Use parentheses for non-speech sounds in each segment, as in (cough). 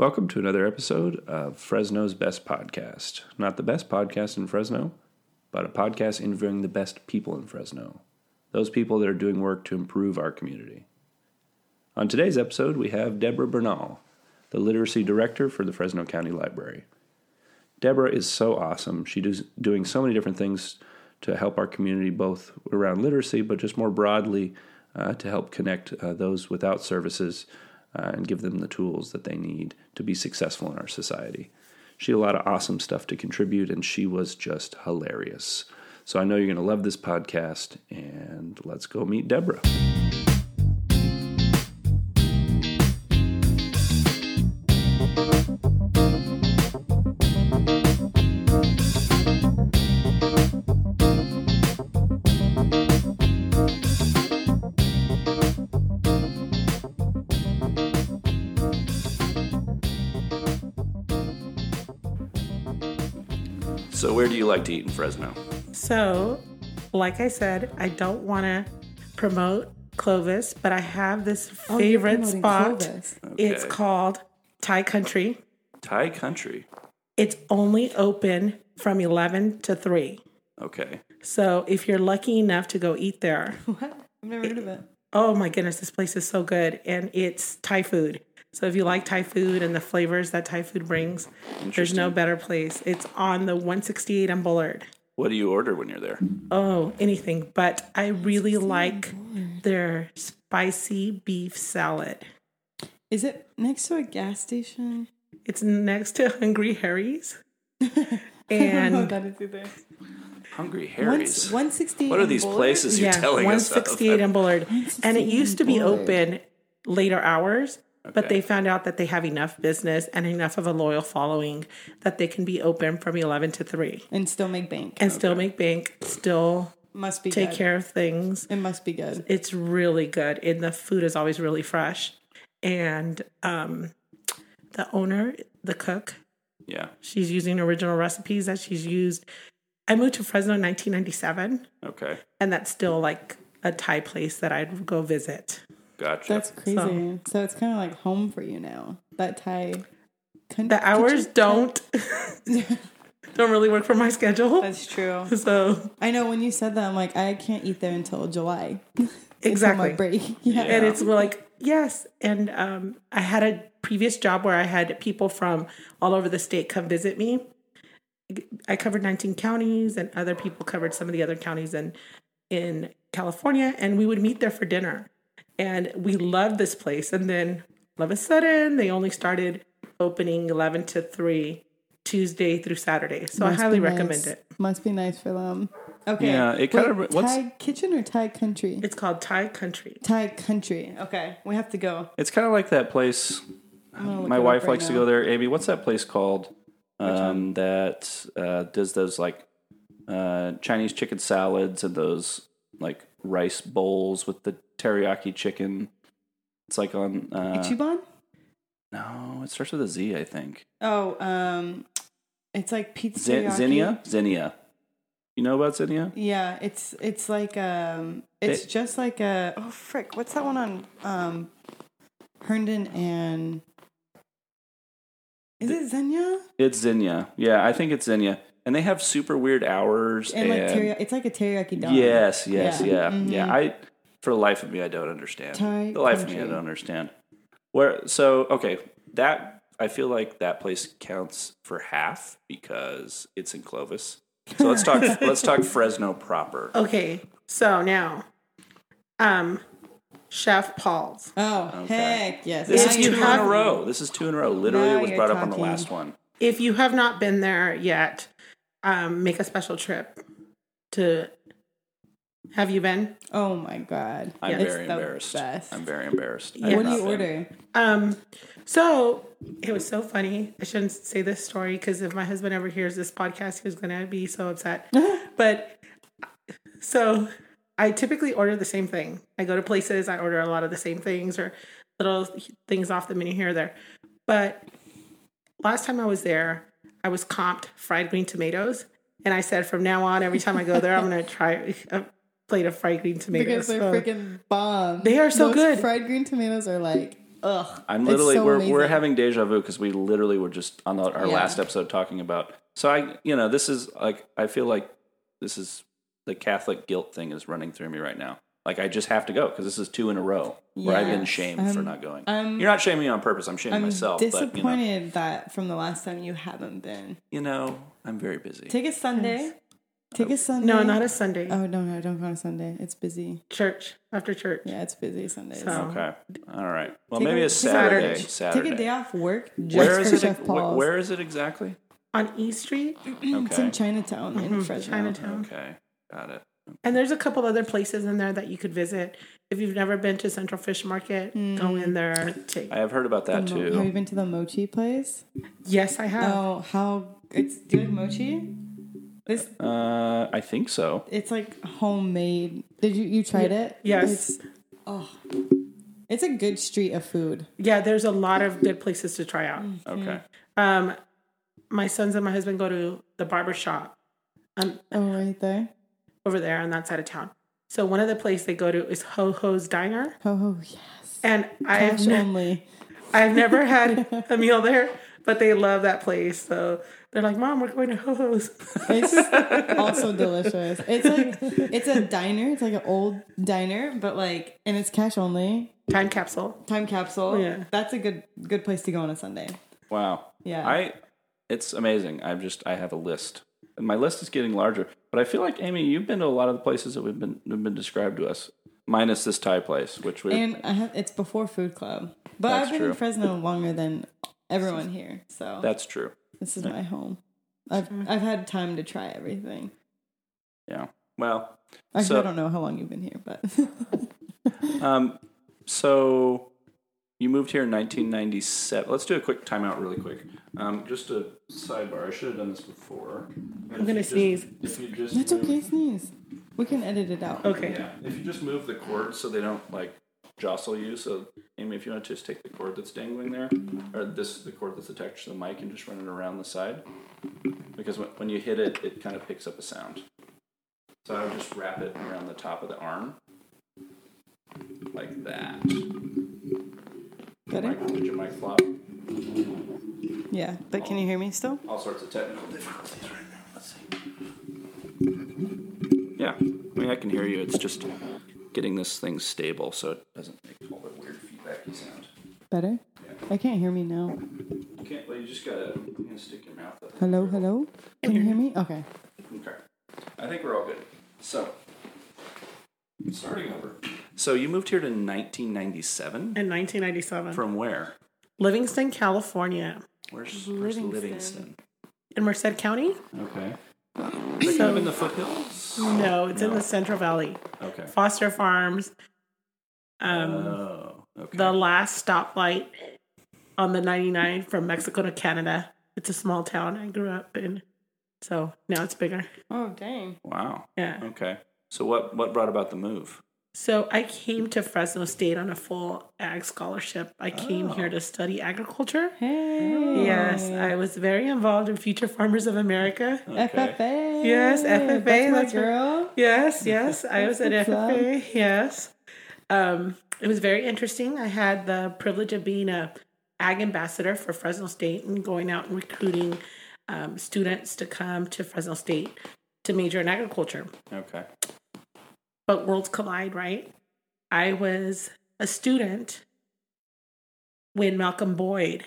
Welcome to another episode of Fresno's Best Podcast. Not the best podcast in Fresno, but a podcast interviewing the best people in Fresno. Those people that are doing work to improve our community. On today's episode, we have Deborah Bernal, the Literacy Director for the Fresno County Library. Deborah is so awesome. She's doing so many different things to help our community, both around literacy, but just more broadly uh, to help connect uh, those without services uh, and give them the tools that they need to be successful in our society. She had a lot of awesome stuff to contribute, and she was just hilarious. So I know you're going to love this podcast, and let's go meet Deborah. So, where do you like to eat in Fresno? So, like I said, I don't want to promote Clovis, but I have this Oh, you're favorite promoting spot. Clovis. It's called Thai Country. Thai country. It's only open from 11 to 3. Okay. So, if you're lucky enough to go eat there, (laughs) What? I've never heard of it. oh my goodness, this place is so good. And it's Thai food. So, if you like Thai food and the flavors that Thai food brings, there's no better place. It's on the 168 on Bullard. What do you order when you're there? Oh, anything. But I really like their spicy beef salad. Is it next to a gas station? It's next to Hungry Harry's. (laughs) I don't know And that is either. Hungry Harry's. One sixty. what are these places you're yeah, telling us? of? 168 on Bullard. And it used to be Bullard. open later hours, but they found out that they have enough business and enough of a loyal following that they can be open from 11 to 3 and still make bank. and still make bank, still must be take good. care of things. It must be good. It's really good, and the food is always really fresh. And um, the owner, the cook, Yeah. she's using original recipes that she's used. I moved to Fresno in 1997, Okay. and that's still like a Thai place that I'd go visit. Gotcha. That's crazy. So, it's kind of like home for you now. That Thai. Con- The hours kitchen- don't (laughs) don't really work for my schedule. That's true. So I know when you said that, I'm like, I can't eat there until July. (laughs) Until exactly, my break. (laughs) Yeah. and it's like yes. And um, I had a previous job where I had people from all over the state come visit me. I covered 19 counties, and other people covered some of the other counties in in California, and we would meet there for dinner. And we loved this place. And then all of a sudden, they only started opening 11 to 3 Tuesday through Saturday. So Must I highly be recommend nice. it. Must be nice for them. Okay. Yeah, it kind Wait, of- what's- Thai kitchen or Thai country? It's called Thai Country. Thai country. Okay, we have to go. It's kind of like that place. gonna look My it up wife right likes to go there. Amy, what's that place called? Um, that uh, does those like uh, Chinese chicken salads and those like rice bowls with the teriyaki chicken. It's like on. Uh, Ichiban? no, it starts with a Z, I think. Oh, um, it's like pizza. Z- Zinnia, Zinnia. You know about Zinnia? Yeah, it's it's like um, it's They- just like a oh frick, what's that one on um, Herndon and is it Zenya? It's Zinnia. Yeah, I think it's Zinnia. And they have super weird hours And and, like teriyaki, it's like a teriyaki dog. Yes, yes, yeah, Yeah. yeah. Mhm. I, for the life of me, I don't understand. Thai the life of me, I don't understand. Where so okay, that I feel like that place counts for half because it's in Clovis. So let's talk. (laughs) let's talk Fresno proper. Okay, so now, um, Chef Paul's. Oh Okay. heck yes! This Now is two you're in a row. This is two in a row. Literally, it was you're brought up on the last one. If you have not been there yet, um, make a special trip to. Have you been? Oh my god! I'm It's very the embarrassed. best. I'm very embarrassed. Yeah. What do you been. order? Um, so it was so funny. I shouldn't say this story because if my husband ever hears this podcast, he's gonna be so upset. (laughs) but so I typically order the same thing. I go to places, I order a lot of the same things or little things off the menu here or there. But last time I was there, I was comped fried green tomatoes, and I said from now on, every time I go there, I'm gonna try a plate of fried green tomatoes. Because they're So- freaking bomb. They are so Those good. Fried green tomatoes are like ugh. I'm It's literally so we're amazing. we're having deja vu because we literally were just on the, our Yeah. last episode talking about. So I, you know, this is like I feel like this is the Catholic guilt thing is running through me right now. Like I just have to go because this is two in a row where I've been Yes. shamed for I'm- not going. I'm- You're not shaming me on purpose. I'm shaming I'm myself. But you know, disappointed that from the last time you haven't been. you know, I'm very busy. Take a Sunday. Take a Sunday. No, not a Sunday. Oh no, no, don't go on a Sunday. It's busy. church after church. Yeah, it's busy Sundays. So- okay, all right. Well, Take maybe a- a take a- Saturday. Saturday. Saturday. Take a day off work just Where is for it? Chef wh- Paul's. Where is it exactly? On East Street, It's in Okay. Chinatown in mm-hmm. Fresno. Chinatown. Okay, got it. And there's a couple other places in there that you could visit. If you've never been to Central Fish Market, go in there. Take. I have heard about that The mo- Have you been to the mochi place? Yes, I have. Oh, how it's do you like mochi? This Uh, I think so. it's like homemade. Did you you tried it? Yes. It's, oh, it's a good street of food. Yeah, there's a lot of good places to try out. Okay. Um, my sons and my husband go to the barber shop um, Oh, right there. Over there on that side of town. So one of the places they go to is Ho Ho's Diner, Oh, yes. and I've Cash ne- only. (laughs) I've never had (laughs) a meal there, but they love that place. So they're like, "Mom, we're going to Ho Ho's." It's (laughs) also delicious. It's like it's a diner. It's like an old diner, but like and it's cash only. Time capsule. Time capsule. Yeah. That's a good good place to go on a Sunday. Wow. Yeah. I it's amazing. I'm just I have a list. And my list is getting larger. But I feel like Amy, you've been to a lot of the places that we've been have been described to us. Minus this Thai place, which we And I have it's before food club. But I've been true. in Fresno longer than everyone here. So that's true. this is my home. I've I've had time to try everything. Yeah. Well, Actually, So- I don't know how long you've been here, but (laughs) um so you moved here in 1997. Let's do a quick timeout really quick. Um, just a sidebar. I should have done this before. I'm gonna sneeze. If you just that's move- okay. Sneeze. We can edit it out. Okay. Yeah, if you just move the cord so they don't like jostle you. So, Amy, if you want to just take the cord that's dangling there, or this the cord that's attached to the mic, and just run it around the side, because when, when you hit it, it kind of picks up a sound. So I would just wrap it around the top of the arm, like that. Better? Mic, did your mic flop? Yeah. But can you hear me still? All sorts of technical difficulties right now. Let's see. Yeah, I mean I can hear you. It's just getting this thing stable so it doesn't make all the weird feedbacky sound. Better? I can't hear me now. You can't. Well, you just gotta. You gotta stick your mouth up. Hello, hello. Can you hear me? Okay. Okay. I think we're all good. So, starting over. So you moved here to 1997. In 1997, From where? Livingston, California, Where's where's Livingston. Livingston? in Merced County. Okay. Is it kind of in the foothills? No, it's in the Central Valley. Okay. Foster Farms. Um, oh. Okay. the last stoplight on the 99 from Mexico to Canada. It's a small town I grew up in. So now it's bigger. Oh, dang. wow. Yeah. Okay. So what what brought about the move? So I came to Fresno State on a full ag scholarship. I came Oh. here to study agriculture. Hey. Yes, I was very involved in Future Farmers of America. Okay. FFA. Yes, FFA, That's my that's right. girl. Yes, yes, I was at What's up? FFA. Yes, um, it was very interesting. I had the privilege of being a ag ambassador for Fresno State and going out and recruiting um, students to come to Fresno State to major in agriculture. Okay. But worlds collide, right? I was a student when Malcolm Boyd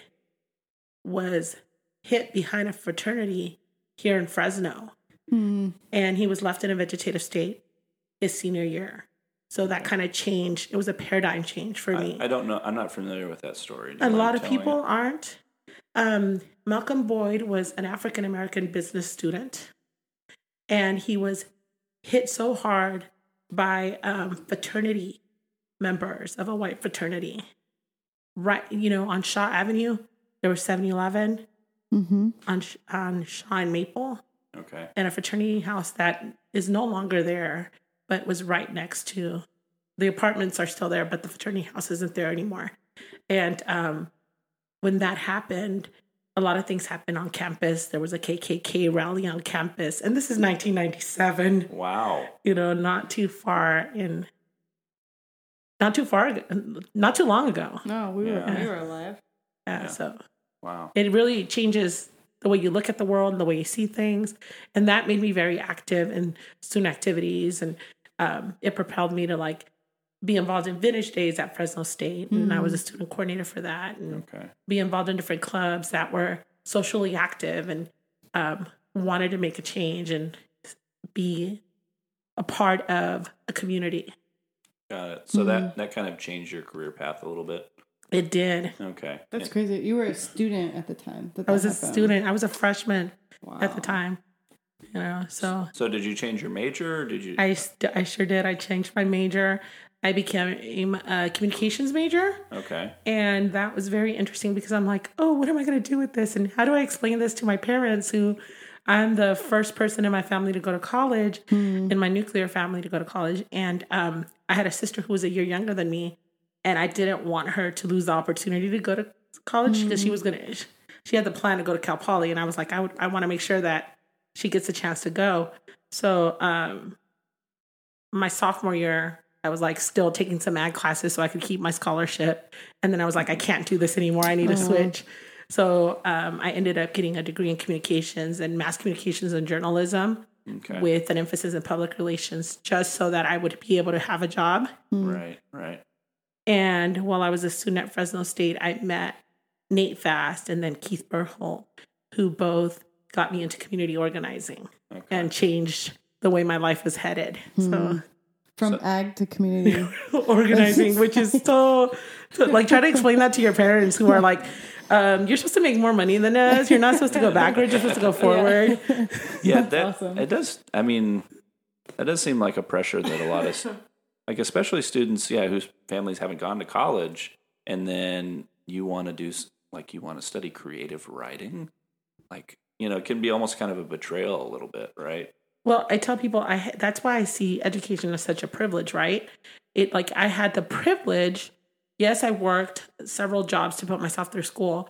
was hit behind a fraternity here in Fresno Hmm. and he was left in a vegetative state his senior year. So that kind of changed. It was a paradigm change for me. I, I don't know. I'm not familiar with that story. A lot of people me? aren't. Um, Malcolm Boyd was an African American business student, and he was hit so hard by um, fraternity members of a white fraternity. Right, you know, on Shaw Avenue, there was 7 Eleven Mm-hmm. on, on Shaw and Maple. Okay. and a fraternity house that is no longer there, but was right next to the apartments are still there, but the fraternity house isn't there anymore. And um, when that happened, a lot of things happened on campus. There was a KKK rally on campus, and this is 1997. Wow. You know, not too far in not too far, not too long ago. No, we Yeah. were we were alive. Yeah, Yeah. so Wow. it really changes the way you look at the world, the way you see things, and that made me very active in student activities, and um, it propelled me to like be involved in vintage days at Fresno State, and I was a student coordinator for that, and Okay. be involved in different clubs that were socially active and um, wanted to make a change and be a part of a community. Got it. So that that kind of changed your career path a little bit. It did. Okay. That's And- crazy. You were a student at the time. That I was that a happened. student. I was a freshman Wow. at the time. You know, so So did you change your major? Or did you? I st- I sure did. I changed my major. I became a communications major, okay. and that was very interesting because I'm like, oh, what am I going to do with this, and how do I explain this to my parents? Who I'm the first person in my family to go to college, in my nuclear family to go to college, and um, I had a sister who was a year younger than me, and I didn't want her to lose the opportunity to go to college because she was gonna. She had the plan to go to Cal Poly, and I was like, I would, I want to make sure that she gets a chance to go. So, um, my sophomore year, I was like still taking some ag classes so I could keep my scholarship, and then I was like, I can't do this anymore. I need to uh-huh. switch. So, um, I ended up getting a degree in communications and mass communications and journalism Okay. with an emphasis in public relations, just so that I would be able to have a job. Hmm. right. Right. And while I was a student at Fresno State, I met Nate Fast and then Keith Bergthold, who both got me into community organizing Okay. and changed the way my life was headed. So hmm. From ag to community. (laughs) organizing, which is so, so like try to explain that to your parents who are like, um, you're supposed to make more money than us. You're not supposed to go (laughs) backwards. You're supposed to go forward. (laughs) yeah. That awesome. it does. I mean, that does seem like a pressure that a lot of, like especially students, yeah, whose families haven't gone to college, and then you want to do like you want to study creative writing, like you know, it can be almost kind of a betrayal a little bit, right? Well, I tell people I that's why I see education as such a privilege, right? It like I had the privilege. Yes, I worked several jobs to put myself through school,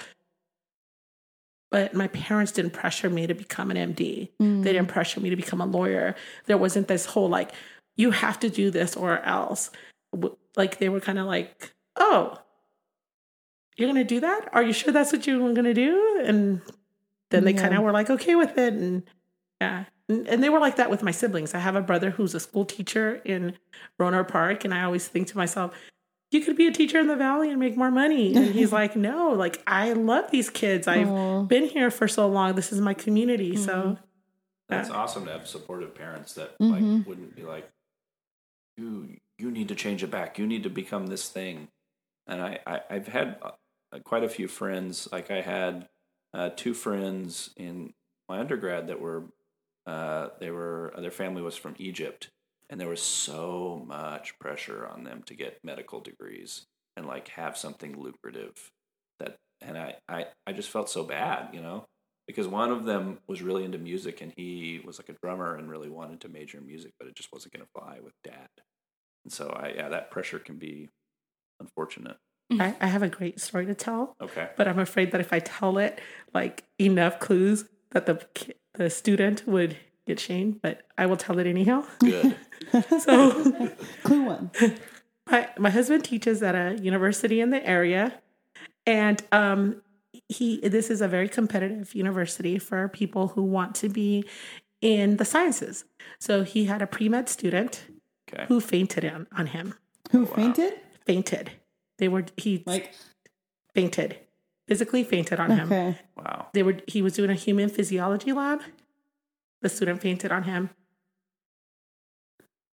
but my parents didn't pressure me to become an MD. They didn't mm. pressure me to become a lawyer. There wasn't this whole like you have to do this or else. Like they were kind of like, "Oh, you're going to do that? Are you sure that's what you're going to do?" And then they Yeah. kind of were like, "Okay with it." And yeah. And and they were like that with my siblings. I have a brother who's a school teacher in Rohnert Park, and I always think to myself, you could be a teacher in the valley and make more money. And he's (laughs) like, no, like I love these kids. I've Aw. been here for so long. This is my community. So That's Yeah. awesome to have supportive parents that Mhm. like wouldn't be like, you you need to change it back. You need to become this thing. And I, I I've had uh, quite a few friends. Like I had uh, two friends in my undergrad that were uh, they were their family was from Egypt, and there was so much pressure on them to get medical degrees and like have something lucrative that and I, I i just felt so bad you know? Because one of them was really into music and he was like a drummer and really wanted to major in music but it just wasn't going to fly with dad. And so i yeah that pressure can be unfortunate. I, I have a great story to tell, okay. but I'm afraid that if I tell it like enough clues that the the student would get shamed. But I will tell it anyhow. good (laughs) So Clue one. (laughs) my my husband teaches at a university in the area, and um, he this is a very competitive university for people who want to be in the sciences. So he had a pre med student okay who fainted on, on him. Who fainted? Fainted. They were he Like fainted, physically fainted on him. okay. wow They were he was doing a human physiology lab. The student fainted on him.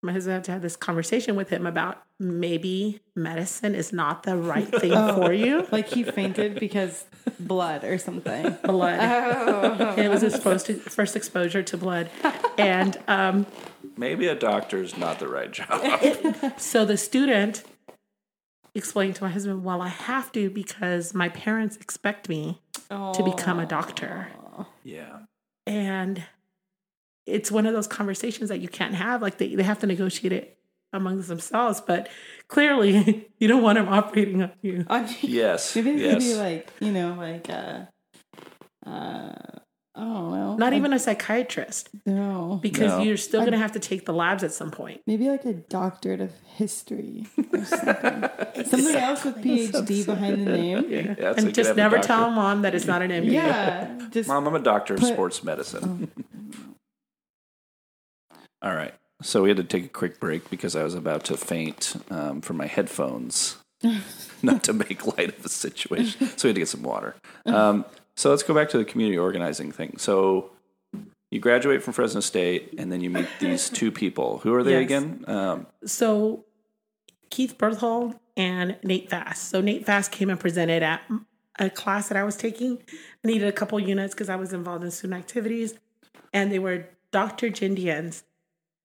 My husband had to have this conversation with him about maybe medicine is not the right thing (laughs) Oh. for you. Like he fainted because blood or something. Blood. (laughs) Oh. It was his first first exposure to blood, and um, maybe a doctor's not the right job (laughs) so the student explained to my husband, "Well, I have to because my parents expect me to become a doctor." yeah. And it's one of those conversations that you can't have like they, they have to negotiate it amongst themselves but clearly (laughs) you don't want them operating on you. On- (laughs) yes Maybe it could be like, you know, like uh uh I don't know. Not I- even a psychiatrist no. because No. you're still going to have to take the labs at some point. Maybe like a doctorate of history or (laughs) something. Somebody else with PhD behind the name. Yeah, so you and just never tell mom that it's not an MBA. Yeah, (laughs) just Mom, I'm a doctor of Put- sports medicine. (laughs) All right. So we had to take a quick break because I was about to faint um, from my headphones. Not to make light of the situation. So we had to get some water. Um, so let's go back to the community organizing thing. So you graduate from Fresno State and then you meet these two people. Who are they Yes. again? Um, So Keith Bergthold and Nate Fast. So Nate Fast came and presented at a class that I was taking. I needed a couple units because I was involved in student activities, and they were Dr. Jendian's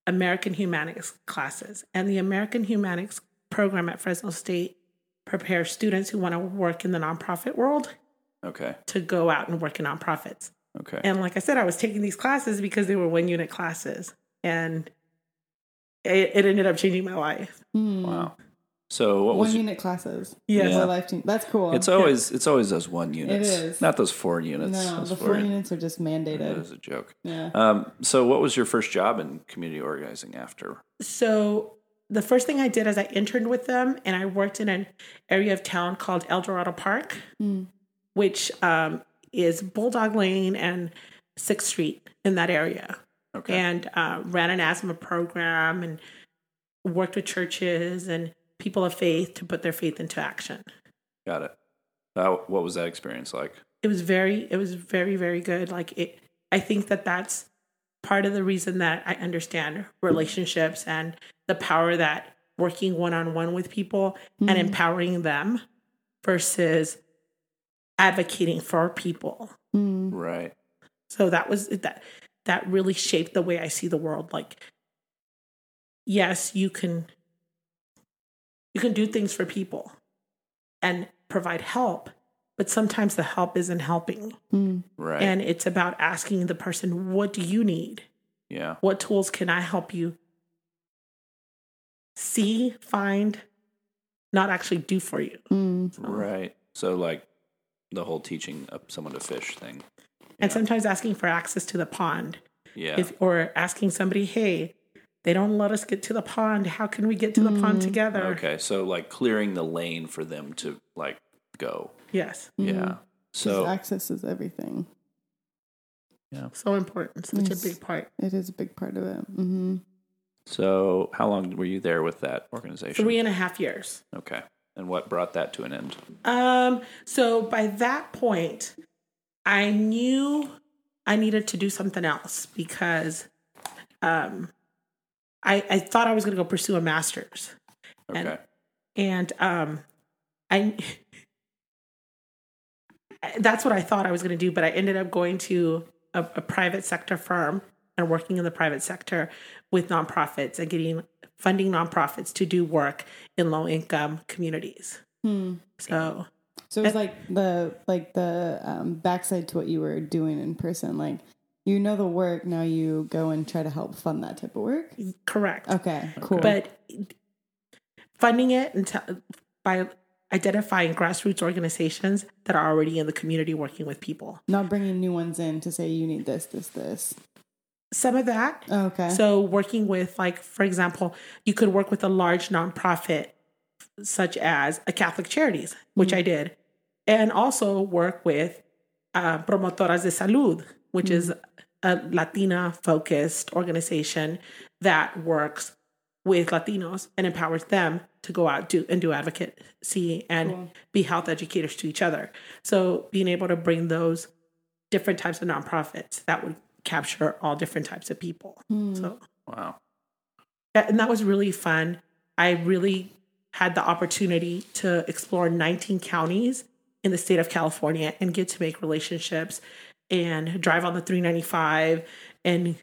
American Humanics classes. And the American Humanics program at Fresno State prepares students who want to work in the nonprofit world okay. to go out and work in nonprofits. Okay. And like I said, I was taking these classes because they were one unit classes. And it, it ended up changing my life. hmm, wow. So what one was unit classes. Yes. Yeah. For life team. That's cool. It's always it's always those one units. is. Not those four units. no, Those the four units are just That mandated. was a joke. Yeah. Um, so, what was your first job in community organizing after? So the first thing I did is I interned with them and I worked in an area of town called El Dorado Park, Mm. Which um, is Bulldog Lane and Sixth Street in that area. Okay. And uh, ran an asthma program and worked with churches and people of faith to put their faith into action. Got it. How, what was that experience like? it was very it was very very good like it i think that that's part of the reason that i understand relationships and the power that working one-on-one with people and Mhm. empowering them versus advocating for people Mm. Right. so that was that that really shaped the way i see the world like yes you can you can do things for people and provide help but sometimes the help isn't helping Mm. Right. and it's about asking the person, what do you need? yeah. What tools can I help you see, find, not actually do for you? Mm. Right. So, like the whole teaching up someone to fish thing. And Yeah. sometimes asking for access to the pond, Yeah. if, or asking somebody, hey, they don't let us get to the pond. How can we get to the pond together? okay. So, like clearing the lane for them to like go. Yes, Yeah. Mm. So, access is everything. Yeah. So important. Such Yes. a big part. It is a big part of it. Mm-hmm. so how long were you there with that organization? Three and a half years. Okay. And what brought that to an end? Um, so by that point, I knew I needed to do something else because um I I thought I was gonna go pursue a master's. And- And um I that's what I thought I was gonna do, but I ended up going to a, a private sector firm and working in the private sector with nonprofits and getting funding nonprofits to do work in low income communities. Hmm. So So it was like the like the um, backside to what you were doing in person. Like you know the work, now you go and try to help fund that type of work. correct. Okay, cool. but funding it and t- by identifying grassroots organizations that are already in the community working with people. not bringing new ones in to say you need this, this, this. Some of that. Okay. So working with like for example, you could work with a large nonprofit such as a Catholic Charities, which I did, and also work with uh, Promotoras de Salud, which is a Latina focused organization that works with Latinos and empowers them to go out do, and do advocacy and Cool. be health educators to each other. So being able to bring those different types of nonprofits that would capture all different types of people. Hmm. So Wow. yeah, and that was really fun. I really had the opportunity to explore 19 counties in the state of California and get to make relationships and drive on the 395 and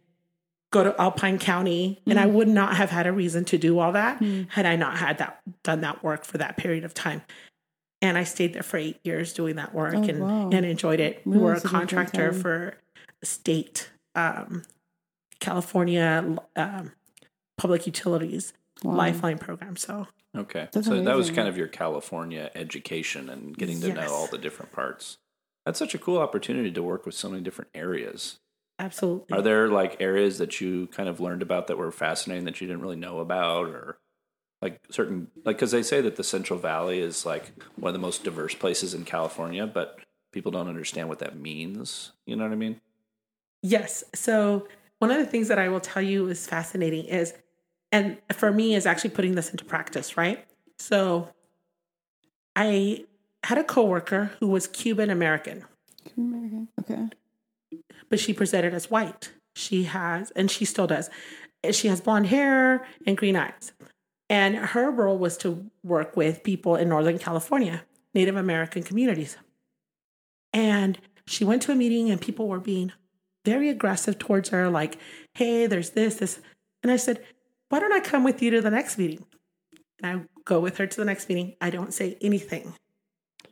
go to Alpine County. And I would not have had a reason to do all that had I not had that done that work for that period of time. And I stayed there for eight years doing that work Oh, and, wow. and enjoyed it. we Really were a such a contractor time. for state um, California um, public utilities Wow. lifeline program. So Okay. That's so that was kind of your California education and getting to Yes. know all the different parts. That's such a cool opportunity to work with so many different areas. Absolutely. Are there like areas that you kind of learned about that were fascinating that you didn't really know about or like certain like cuz they say that the Central Valley is like one of the most diverse places in California, but people don't understand what that means. You know what I mean? Yes. So one of the things that I will tell you is fascinating is, and for me, is actually putting this into practice, right? So I had a coworker who was Cuban American, Cuban American. Okay. but she presented as white. She has, and she still does. She has blonde hair and green eyes. And her role was to work with people in Northern California, Native American communities. And she went to a meeting and people were being very aggressive towards her, like, hey, there's this, this. And I said, why don't I come with you to the next meeting? And I go with her to the next meeting. I don't say anything.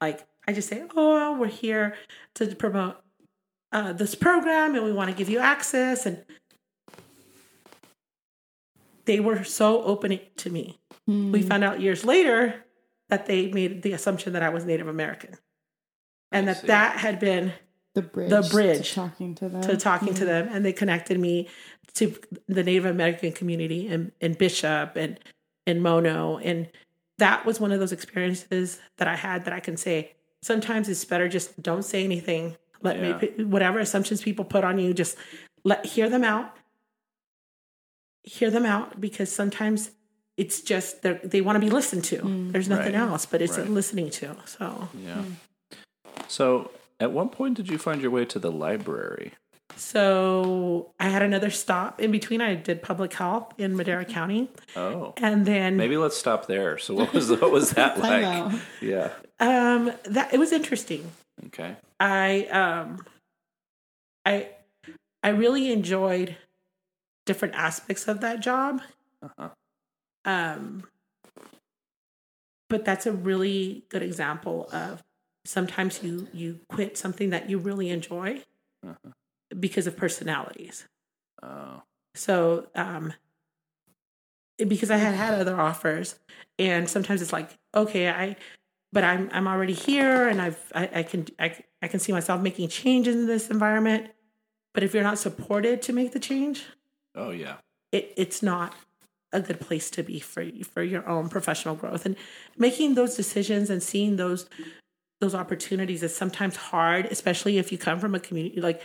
Like, I just say, oh, we're here to promote uh, this program and we want to give you access. And they were so open to me. We found out years later that they made the assumption that I was Native American and I that see. that had been The bridge. The bridge To talking to them. to talking to mm-hmm. them and they connected me to the Native American community in, in Bishop and in Mono. And that was one of those experiences that I had that I can say sometimes it's better just don't say anything. Let Yeah. me whatever assumptions people put on you, just let hear them out. Hear them out because sometimes it's just they're- want to be listened to. Mm. There's nothing Right. else, but it's Right. listening to. So Yeah. Mm. So, at what point did you find your way to the library? So I had another stop in between. I did public health in Madera County, Oh, and then maybe let's stop there. So, what was what was that (laughs) like? Yeah. um, that it was interesting. Okay. I um, I I really enjoyed different aspects of that job. Uh-huh. Um, but that's a really good example of sometimes you you quit something that you really enjoy Uh-huh. because of personalities. Oh. So, um, because I had had other offers, and sometimes it's like, okay, I, but I'm I'm already here, and I've I, I can I, I can see myself making changes in this environment. But if you're not supported to make the change, Oh yeah. it it's not a good place to be for you- for your own professional growth and making those decisions and seeing those those opportunities is sometimes hard especially if you come from a community like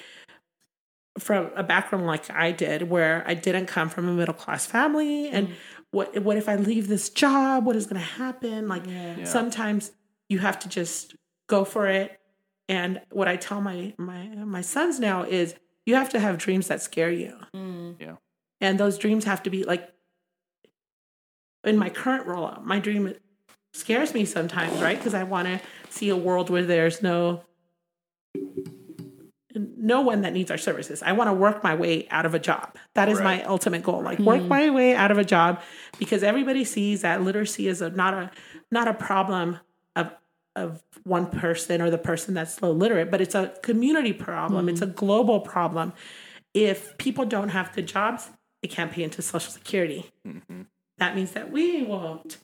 from a background like I did where I didn't come from a middle class family and what what if I leave this job what is going to happen like Yeah. Yeah. sometimes you have to just go for it and what I tell my my my sons now is you have to have dreams that scare you Mm. Yeah. and those dreams have to be like in my current role my dream scares me sometimes right because i want to see a world where there's no no one that needs our services. I want to work my way out of a job. That is my ultimate goal like work mm-hmm. my way out of a job because everybody sees that literacy is a, not a not a problem of of one person or the person that's low literate but it's a community problem. It's mm. a global problem. If people don't have good jobs, they can't pay into Social Security. Mm-hmm. That means that we won't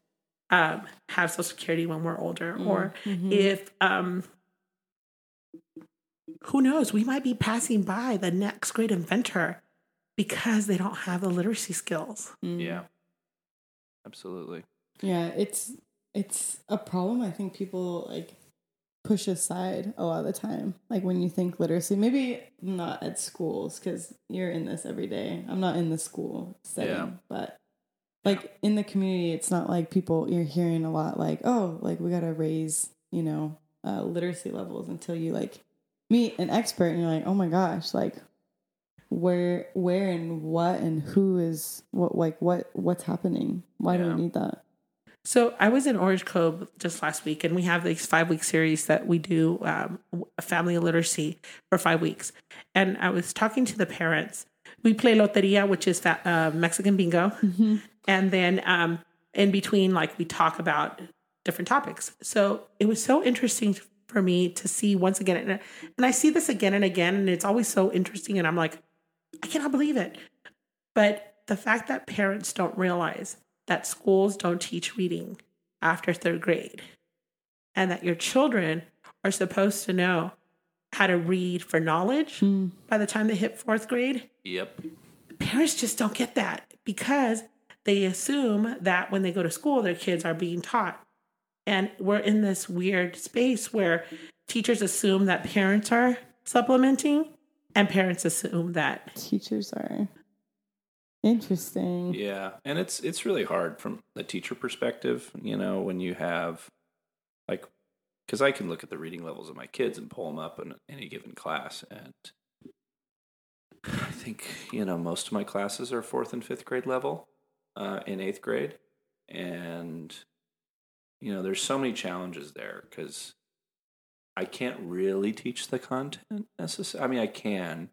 um, have Social Security when we're older, or if um, who knows, we might be passing by the next great inventor because they don't have the literacy skills. Yeah. Absolutely. Yeah, it's it's a problem I think people like push aside a lot of the time. Like when you think literacy, maybe not at schools because you're in this every day. I'm not in the school setting, Yeah. but like in the community, it's not like people you're hearing a lot like, oh, like we gotta raise, you know, uh, literacy levels until you like meet an expert and you're like, oh my gosh, like where where and what and who is what like what what's happening? Why do we need that? So I was in Orange Cove just last week, and we have this five week series that we do um, family literacy for five weeks. And I was talking to the parents. We play loteria, which is fa- uh, Mexican bingo, and then um, in between, like we talk about different topics. So it was so interesting for me to see once again, and, and I see this again and again, and it's always so interesting. And I'm like, I cannot believe it. But the fact that parents don't realize that schools don't teach reading after third grade and that your children are supposed to know how to read for knowledge Hmm. by the time they hit fourth grade. Yep. Parents just don't get that because they assume that when they go to school, their kids are being taught. And we're in this weird space where teachers assume that parents are supplementing and parents assume that Teachers are interesting. Yeah, and it's it's really hard from the teacher perspective. You know, when you have like, because I can look at the reading levels of my kids and pull them up in any given class, and I think you know most of my classes are fourth and fifth grade level uh, in eighth grade, and you know there's so many challenges there because I can't really teach the content necessarily. I mean, I can,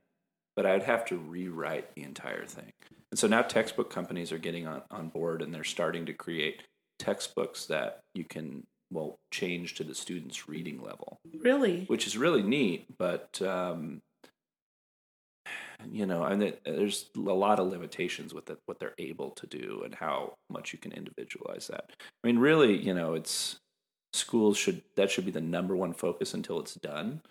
but I'd have to rewrite the entire thing. And so now textbook companies are getting on, on board and they're starting to create textbooks that you can, well, change to the student's reading level, really, which is really neat. But, um, you know, and it, there's a lot of limitations with it, what they're able to do and how much you can individualize that. I mean, really, you know, it's schools should, that should be the number one focus until it's done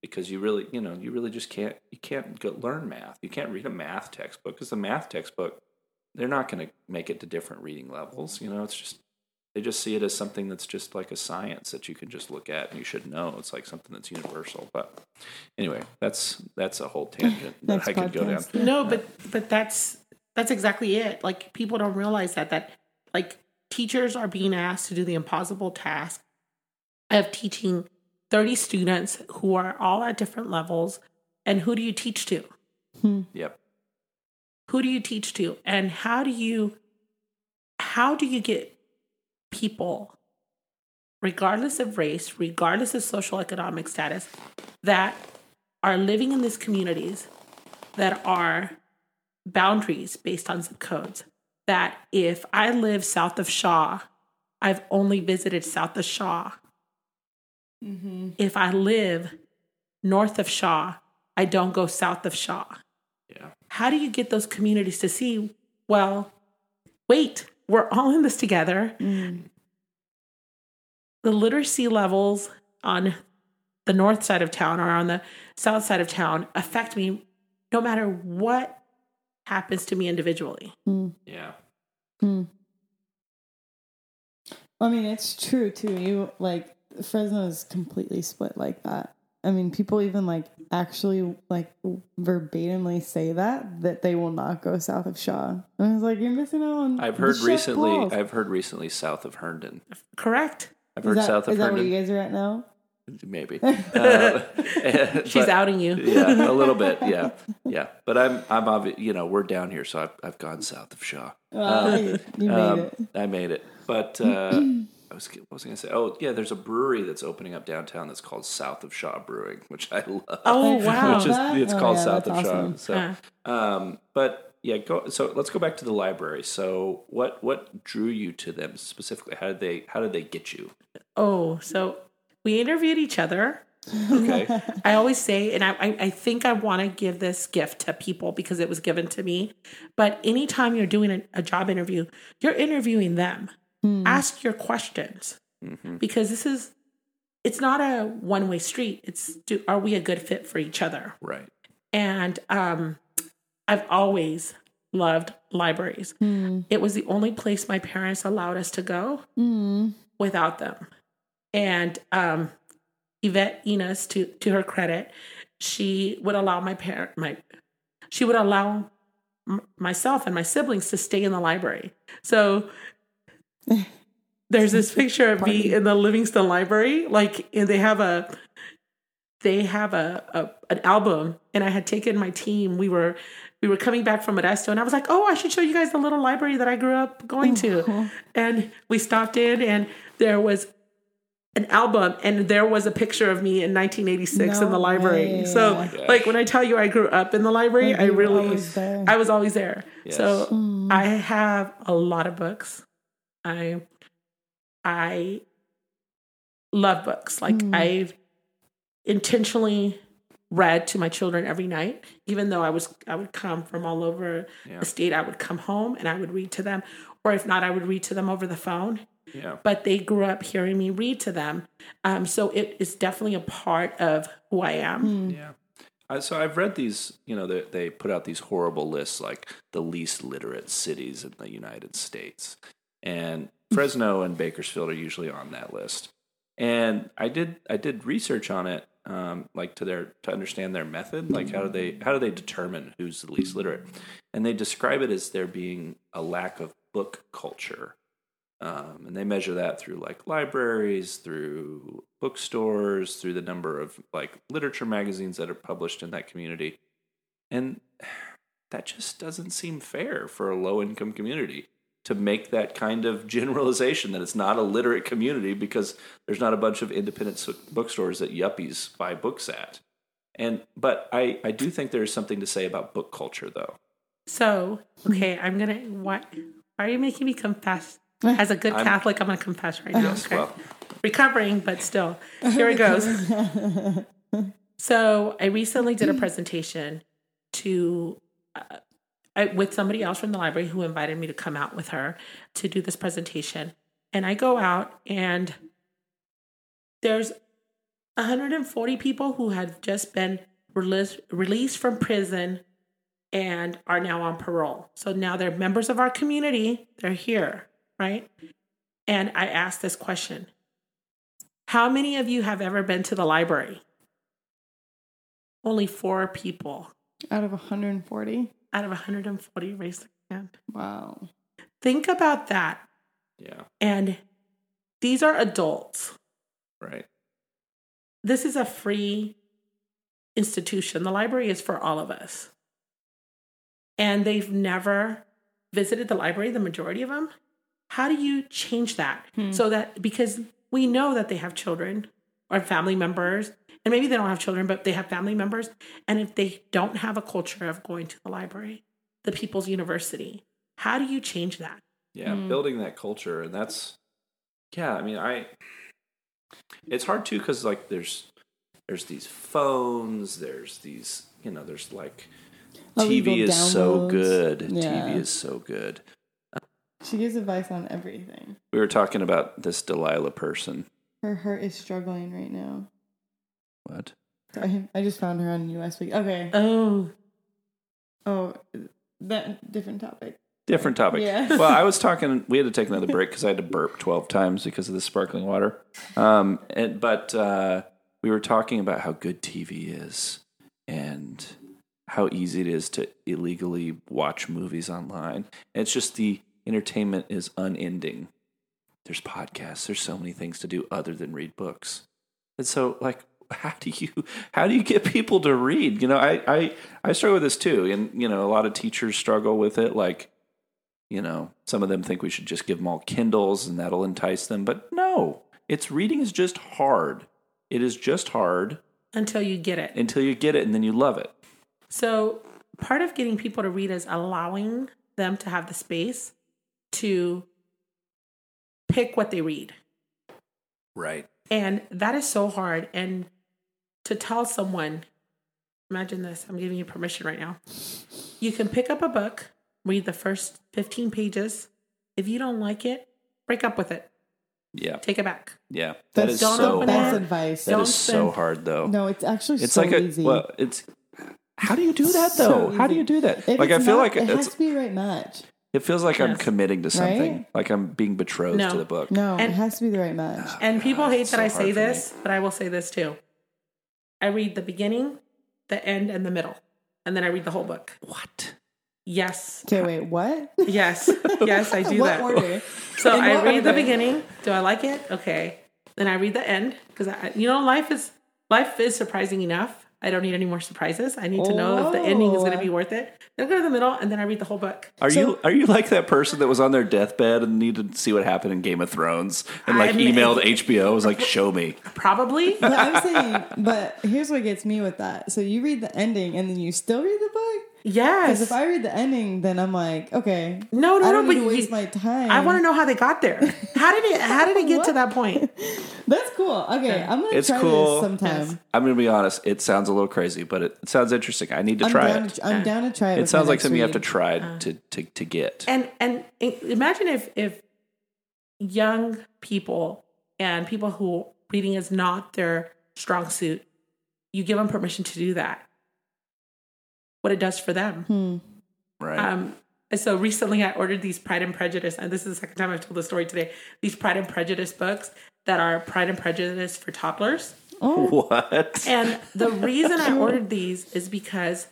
because you really you know you really just can't you can't go learn math you can't read a math textbook because the math textbook they're not going to make it to different reading levels you know it's just they just see it as something that's just like a science that you can just look at and you should know. It's like something that's universal. But anyway that's that's a whole tangent that i could go down. no, but but that's that's exactly it. Like people don't realize that that like teachers are being asked to do the impossible task of teaching 30 students who are all at different levels and who do you teach to? Hmm. yep. Who do you teach to? And how do you how do you get people regardless of race regardless of social economic status that are living in these communities that are boundaries based on zip codes. That if i live south of shaw i've only visited south of shaw. Mm-hmm. If i live north of shaw i don't go south of shaw. Yeah. How do you get those communities to see well wait we're all in this together. Mm. The literacy levels on the north side of town or on the south side of town affect me no matter what happens to me individually. Mm. Yeah. Mm. I mean, it's true too. You like Fresno is completely split like that. I mean, people even like actually like verbatimly say that that they will not go south of Shaw. And I was like, you're missing out on. i've heard chef recently balls. i've heard recently south of herndon correct i've Is heard that, south of is that where herndon you guys are at now? maybe (laughs) uh, (laughs) she's but- outing you yeah, a little bit. (laughs) Yeah, yeah. But I'm, I'm obvi- You know, we're down here, so I've, I've gone south of Shaw. Well, you you made Um, it. I made it. But (clears throat) uh, I was, what was I going to say? Oh, yeah. There's a brewery that's opening up downtown that's called South of Shaw Brewing, which I (laughs) love. oh Which wow Which is it's Oh, called yeah, South of that's Shaw. awesome. So, um, but yeah, go. So let's go back to the library. So what what drew you to them specifically? How did they how did they get you? oh so we interviewed each other Okay. (laughs) I always say, and I, I, I think I want to give this gift to people because it was given to me. But anytime you're doing a, a job interview, you're interviewing them. Ask your questions Mhm. because this is, it's not a one way street. It's, do, are we a good fit for each other? Right. And um, I've always loved libraries. It was the only place my parents allowed us to go without them. And um, Yvette Enos, to to her credit, she would allow my parent my she would allow m- myself and my siblings to stay in the library. So (laughs) there's this picture of me in the Livingston Library, like and they have a they have a, a an album, and I had taken my team. We were we were coming back from Modesto, and I was like, "Oh, I should show you guys the little library that I grew up going to." And we stopped in, and there was an album, and there was a picture of me in 1986 in the library. way. So, oh Gosh. like when I tell you I grew up in the library, Like, I really. I was always there. Yes. So I have a lot of books. I I love books. Like I've intentionally read to my children every night, even though I was I would come from all over Yeah. the state. I would come home and I would read to them, or if not, I would read to them over the phone. Yeah. but they grew up hearing me read to them. Um, so it is definitely a part of who I am. Yeah. Uh, so I've read these, you know, they, they put out these horrible lists like the least literate cities in the United States. And Fresno and Bakersfield are usually on that list. And I did I did research on it, um, like to their to understand their method, like how do they how do they determine who's the least literate? And they describe it as there being a lack of book culture. Um, and they measure that through like libraries, through bookstores, through the number of like literature magazines that are published in that community. And that just doesn't seem fair for a low income community to make that kind of (laughs) generalization that it's not a literate community because there's not a bunch of independent bookstores that yuppies buy books at. And but I, I do think there's something to say about book culture though. So, okay, I'm gonna. Why, why are you making me confess? As a good I'm- Catholic, I'm gonna confess right now. Yes, okay? well, Recovering, but still. Here it goes. (laughs) So I recently did a presentation to uh, I, Uh, with somebody else from the library who invited me to come out with her to do this presentation. And I go out and there's 140 people who had just been released released from prison and are now on parole. So now they're members of our community. They're here, right? And I asked this question. How many of you have ever been to the library? Only four people Out of 140. Out of 140 raised their hand. Wow. Think about that. yeah, And these are adults. right. This is a free institution. The library is for all of us. And they've never visited the library, the majority of them. How do you change that hmm. so that because we know that they have children or family members, and maybe they don't have children, but they have family members. And if they don't have a culture of going to the library, the people's university, how do you change that? yeah mm. building that culture and that's yeah i mean i it's hard too because like there's there's these phones there's these you know there's like oh, Illegal tv is so good tv is so good She gives advice on everything. we were talking about this delilah person Her heart is struggling right now. What Sorry, I just found her on US Week. Okay. Oh, Oh, that different topic. different topic Yeah. (laughs) well i was talking we had to take another break because i had to burp 12 times because of the sparkling water um and but uh we were talking about how good tv is and how easy it is to illegally watch movies online it's just the entertainment is unending there's podcasts there's so many things to do other than read books and so like how do you how do you get people to read? You know i i i struggle with this too. And you know a lot of teachers struggle with it. Like you know some of them think we should just give them all kindles and that'll entice them. But no it's reading is just hard. It is just hard until you get it. until you get it and then you love it. So, part of getting people to read is allowing them to have the space to pick what they read. right. And that is so hard. And to tell someone, imagine this, I'm giving you permission right now. You can pick up a book, read the first 15 pages. If you don't like it, break up with it, yeah take it back. yeah that That's is don't so open That's it. advice. that Don't is so hard though No, it's actually it's so like a easy. well it's how do you do that So though how do you do that If like i feel not- like it has to be right match. it feels like i'm committing to something Right? like i'm being betrothed No. to the book No, And- it has to be the right match. (sighs) And people hate that so I say for me. this, but I will say this too. I read the beginning, the end, and the middle. And then I read the whole book. what Yes. Okay, wait, what? Yes. Yes, I do (laughs) what that. order? So In I what read the beginning. Do I like it? Okay. Then I read the end because I, you know, life is life is surprising enough. I don't need any more surprises. I need to know if the ending is going to be Oh. worth it. Then I go to the middle, and then I read the whole book. Are So- you are you like that person that was on their deathbed and needed to see what happened in Game of Thrones and like I mean- emailed HBO was like show me Probably. But I'm saying, but here's what gets me with that. So you read the ending and then you still read the book? Yes. Because if I read the ending, then I'm like, okay, no, no, I no. don't But need to you- waste my time. I want to know how they got there. How did it? How did it get to (laughs) that point? That's cool. Okay, I'm gonna It's try cool. this sometime. Yes. I'm gonna be honest, it sounds a little crazy, but it, it sounds interesting. I need to I'm try down. it. To, I'm down to try it. It sounds like next something you have to try Uh. to, to to get. And and imagine if if young people and people who reading is not their strong suit, you give them permission to do that. What it does for them. Hmm. Right. Um, so recently I ordered these Pride and Prejudice, and this is the second time I've told the story today. These Pride and Prejudice books that are Pride and Prejudice for toddlers. Oh, (laughs) what? And the reason I (laughs) ordered these is because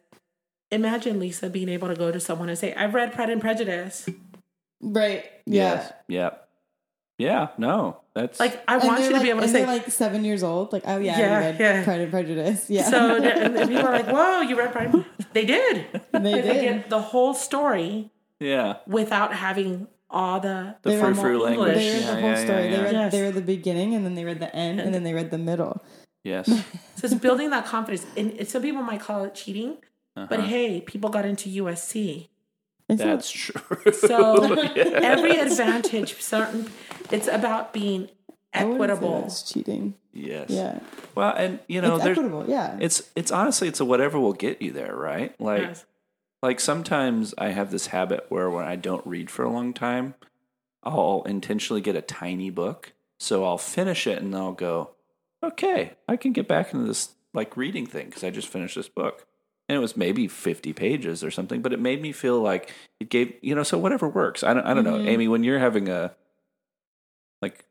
imagine Lisa being able to go to someone and say, I've read Pride and Prejudice. right. Yeah. Yes. Yeah. Yeah. No. That's Like, I And want you to like, be able to and say, like seven years old. Like, oh yeah, Yeah, I read yeah. Pride and Prejudice. Yeah. so (laughs) and, and people are like, whoa, you read Pride and They did. (laughs) they They did. get the whole story yeah. without having all the, The They frou frou language. English. They read yeah, the whole yeah, story. yeah, They read Yes. they read the beginning and then they read the end and then they read the middle. Yes. (laughs) So it's building that confidence. And and some people might call it cheating, but Uh-huh. hey, people got into USC. That's true. So Yes. every advantage, certain, it's about being I wouldn't say equitable. That's cheating. Yes. Yeah. Well, and you know, it's there's equitable. Yeah. it's it's honestly it's a whatever will get you there, right? Like Yes. like sometimes I have this habit where when I don't read for a long time, I'll intentionally get a tiny book. So I'll finish it and I'll go, okay, I can get back into this like reading thing because I just finished this book. And it was maybe 50 pages or something, but it made me feel like it gave, you know, so whatever works. I don't, I don't know. Mhm. Amy, when you're having a, like,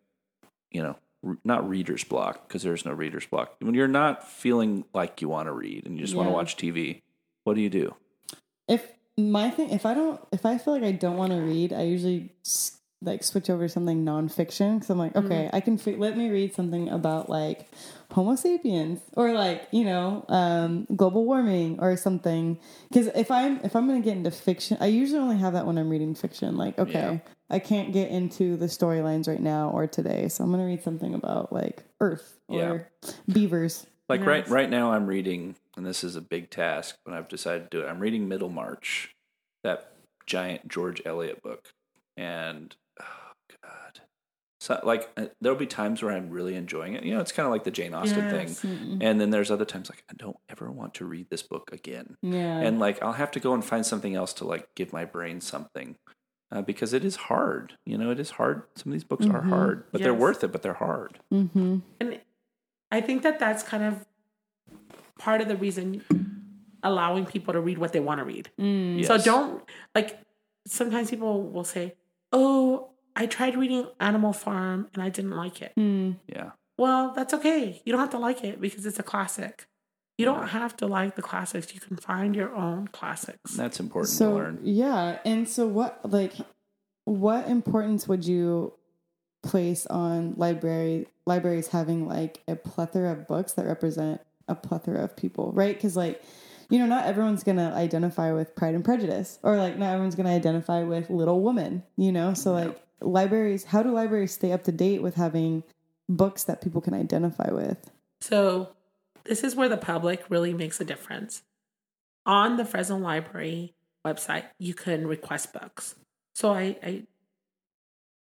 you know, r- not reader's block because there's no reader's block. When you're not feeling like you want to read and you just want to Yeah. watch TV, what do you do? if my thing, if I don't, if I feel like I don't want to read, I usually s- like switch over to something nonfiction because I'm like, mm-hmm. okay, I can fi- let me read something about like Homo sapiens or like you know um, global warming or something. Because if I'm if I'm gonna get into fiction, I usually only have that when I'm reading fiction. Like, okay, I can't get into the storylines right now or today, so I'm gonna read something about like Earth or beavers. Like right right now I'm reading and this is a big task, but I've decided to do it. I'm reading Middlemarch, that giant George Eliot book. And oh god. So like uh, there'll be times where I'm really enjoying it. You know, it's kind of like the Jane Austen Yes. thing. Mm-mm. And then there's other times like I don't ever want to read this book again. Yeah, And like I'll have to go and find something else to like give my brain something. Uh, because it is hard, you know. It is hard. Some of these books are Mhm. hard, but they're worth it. But they're hard. mm-hmm. And I think that that's kind of part of the reason allowing people to read what they want to read. Mm. So don't like sometimes people will say, "Oh, I tried reading Animal Farm and I didn't like it." Mm. Yeah. Well, that's okay. You don't have to like it because it's a classic. You don't have to like the classics. You can find your own classics. That's important so to learn. yeah and so what like what importance would you place on library libraries having like a plethora of books that represent a plethora of people right because like you know not everyone's gonna identify with pride and prejudice or like not everyone's gonna identify with little woman you know so like libraries how do libraries stay up to date with having books that people can identify with So, this is where the public really makes a difference. On the Fresno Library website, you can request books. So I, I,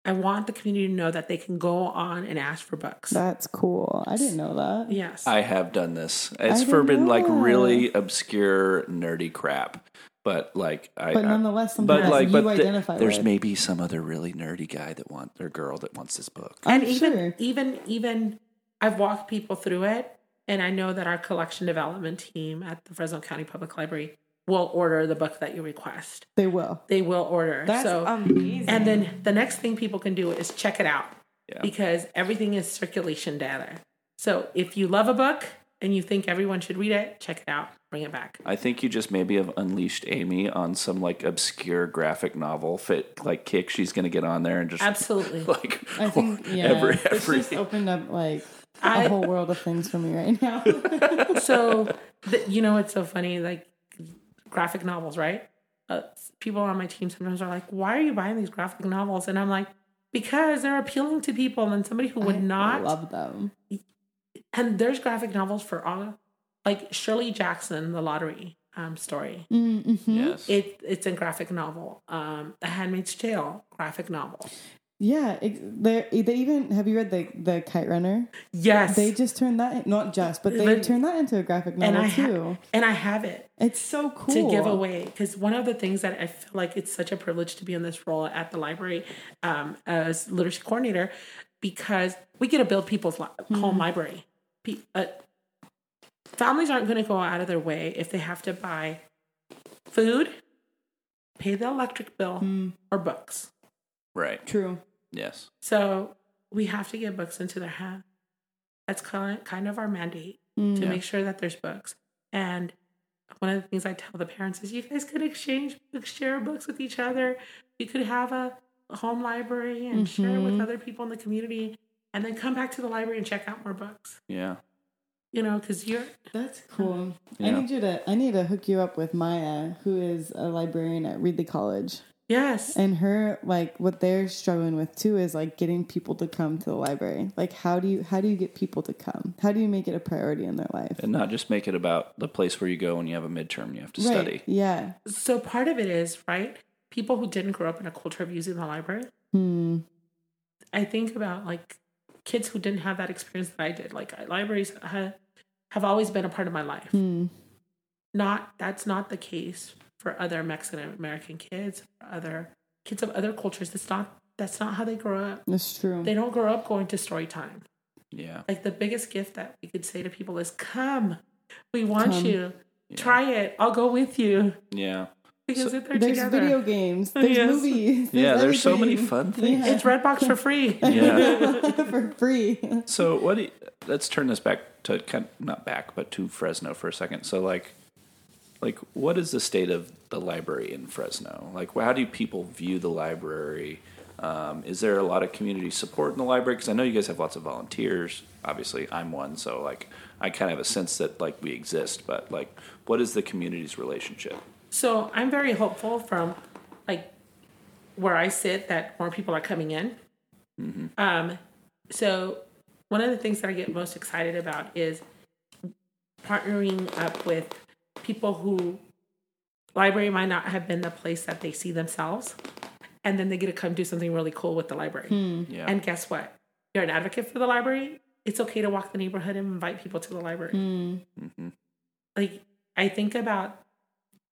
I want the community to know that they can go on and ask for books. that's cool i didn't know that yes. I have done this. It's for didn't been like really obscure, nerdy crap. But like I, but nonetheless something but like, you but th- identify there's with. maybe some other really nerdy guy that want or girl that wants this book. and I'm even sure. even even I've walked people through it, and I know that our collection development team at the Fresno County Public Library will order the book that you request. They will. They will order. That's so amazing. and then the next thing people can do is check it out Yeah. because everything is circulation data. So if you love a book and you think everyone should read it, check it out, bring it back. I think you just maybe have unleashed Amy on some like obscure graphic novel fit like kick she's gonna get on there and just Absolutely. (laughs) like I think (laughs) yeah, every it's every just opened up like a I- whole world of things for me right now. (laughs) so the, you know it's so funny like graphic novels right uh, people on my team sometimes are like why are you buying these graphic novels and i'm like because they're appealing to people and somebody who would I not love them. And there's graphic novels for all like shirley jackson the lottery um, story Mm-hmm. Yes. it, it's a graphic novel um, a handmaid's tale graphic novel Yeah, ex- they they even have you read the the Kite Runner? Yes. They just turned that not just, but they But- turned that into a graphic and novel I ha- too. and I have it. it's so cool to give away because one of the things that I feel like it's such a privilege to be in this role at the library um, as literacy coordinator because we get to build people's li- home library. Pe- uh, families aren't going to go out of their way if they have to buy food, pay the electric bill, hmm. or books. Right. True. Yes. So we have to get books into their hands. That's kind of, our mandate hmm. to Yeah. make sure that there's books. And one of the things I tell the parents is you guys could exchange books, share books with each other. You could have a, a home library and share it with mm-hmm. other people in the community and then come back to the library and check out more books. Yeah. You know, because you're That's cool. I need you to I need to hook you up with Maya, who is a librarian at Reedley College. yes. And her like what they're struggling with too is like getting people to come to the library. Like how do you how do you get people to come? How do you make it a priority in their life? And not just make it about the place where you go when you have a midterm and you have to right. study. Yeah. So part of it is, right? People who didn't grow up in a culture of using the library. Hmm. I think about like kids who didn't have that experience that I did. Like libraries ha- have always been a part of my life. Hmm. Not that's not the case for other Mexican American kids, or other kids of other cultures. That's not that's not how they grow up. That's true. They don't grow up going to story time. Yeah. Like the biggest gift that we could say to people is, "Come, we want Come. you. Try it. I'll go with you." Yeah. Because So- they're There's together, video games. There's Yes. movies. Yeah, there's so many fun things. it's Redbox for free. (laughs) Yeah. (laughs) for free. So what? Do you, let's turn this back to kind not back, but to Fresno for a second. So like, like what is the state of the library in Fresno? Like, how do people view the library? Um, is there a lot of community support in the library? Because I know you guys have lots of volunteers. Obviously, I'm one, so like I kind of have a sense that like we exist. But like, what is the community's relationship? So I'm very hopeful from like where I sit that more people are coming in. Um, so one of the things that I get most excited about is partnering up with people who library might not have been the place that they see themselves, and then they get to come do something really cool with the library. Yeah. And guess what? You're an advocate for the library. It's okay to walk the neighborhood and invite people to the library. Mm-hmm. Like I think about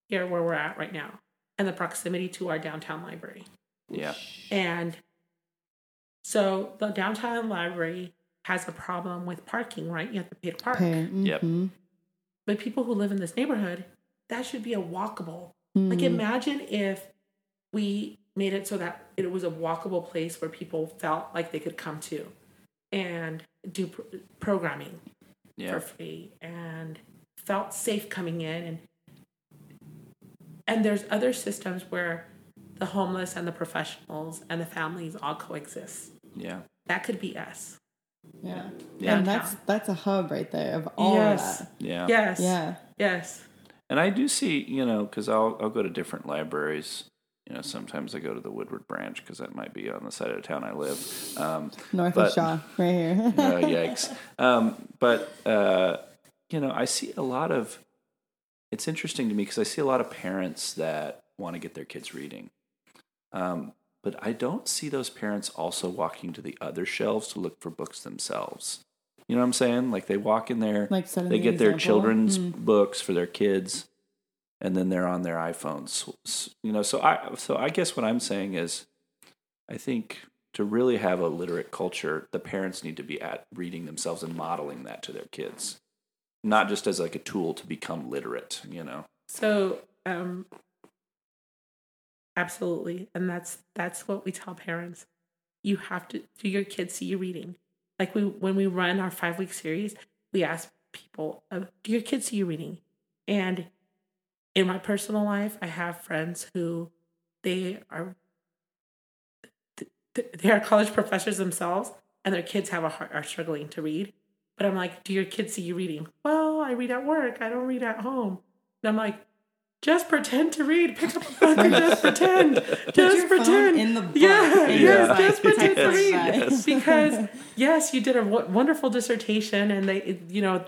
here where we're at right now and the proximity to our downtown library. yeah. And so the downtown library has a problem with parking, right? You have to pay to park. Okay. Yep. mhm. But people who live in this neighborhood, that should be a walkable. Like imagine if we made it so that it was a walkable place where people felt like they could come to and do pr- programming Yeah. for free and felt safe coming in and and there's other systems where the homeless and the professionals and the families all coexist. Yeah. That could be us. Yeah. Yeah. And that's that's a hub right there of all Yes. of that. Yeah. Yes. Yeah. Yes. And I do see, you know, because I'll I'll go to different libraries. You know, sometimes I go to the Woodward branch because that might be on the side of the town I live. Um, North But- of Shaw, right here. uh, (laughs) yikes! Um, but uh, you know, I see a lot of. It's interesting to me because I see a lot of parents that want to get their kids reading, um, but I don't see those parents also walking to the other shelves to look for books themselves. You know what I'm saying? Like they walk in there, Like they the get their example. children's Hmm. books for their kids, and then they're on their iPhones. You know, so I so I guess what I'm saying is, I think to really have a literate culture, the parents need to be at reading themselves and modeling that to their kids, not just as like a tool to become literate. You know, So, um, absolutely, and that's that's what we tell parents. You have to do your kids see you reading. Like we when we run our five week series, we ask people, uh, "Do your kids see you reading?" And in my personal life, I have friends who they are th- th- they are college professors themselves, and their kids have a hard, are struggling to read. But I'm like, "Do your kids see you reading?" Well, I read at work. I don't read at home. And I'm like, just pretend to read. Pick up a book and just (laughs) pretend. Just your phone pretend. in the book Yeah, and yes, just, just like, pretend to read. it back. (laughs) Because yes, you did a w- wonderful dissertation, and they, you know,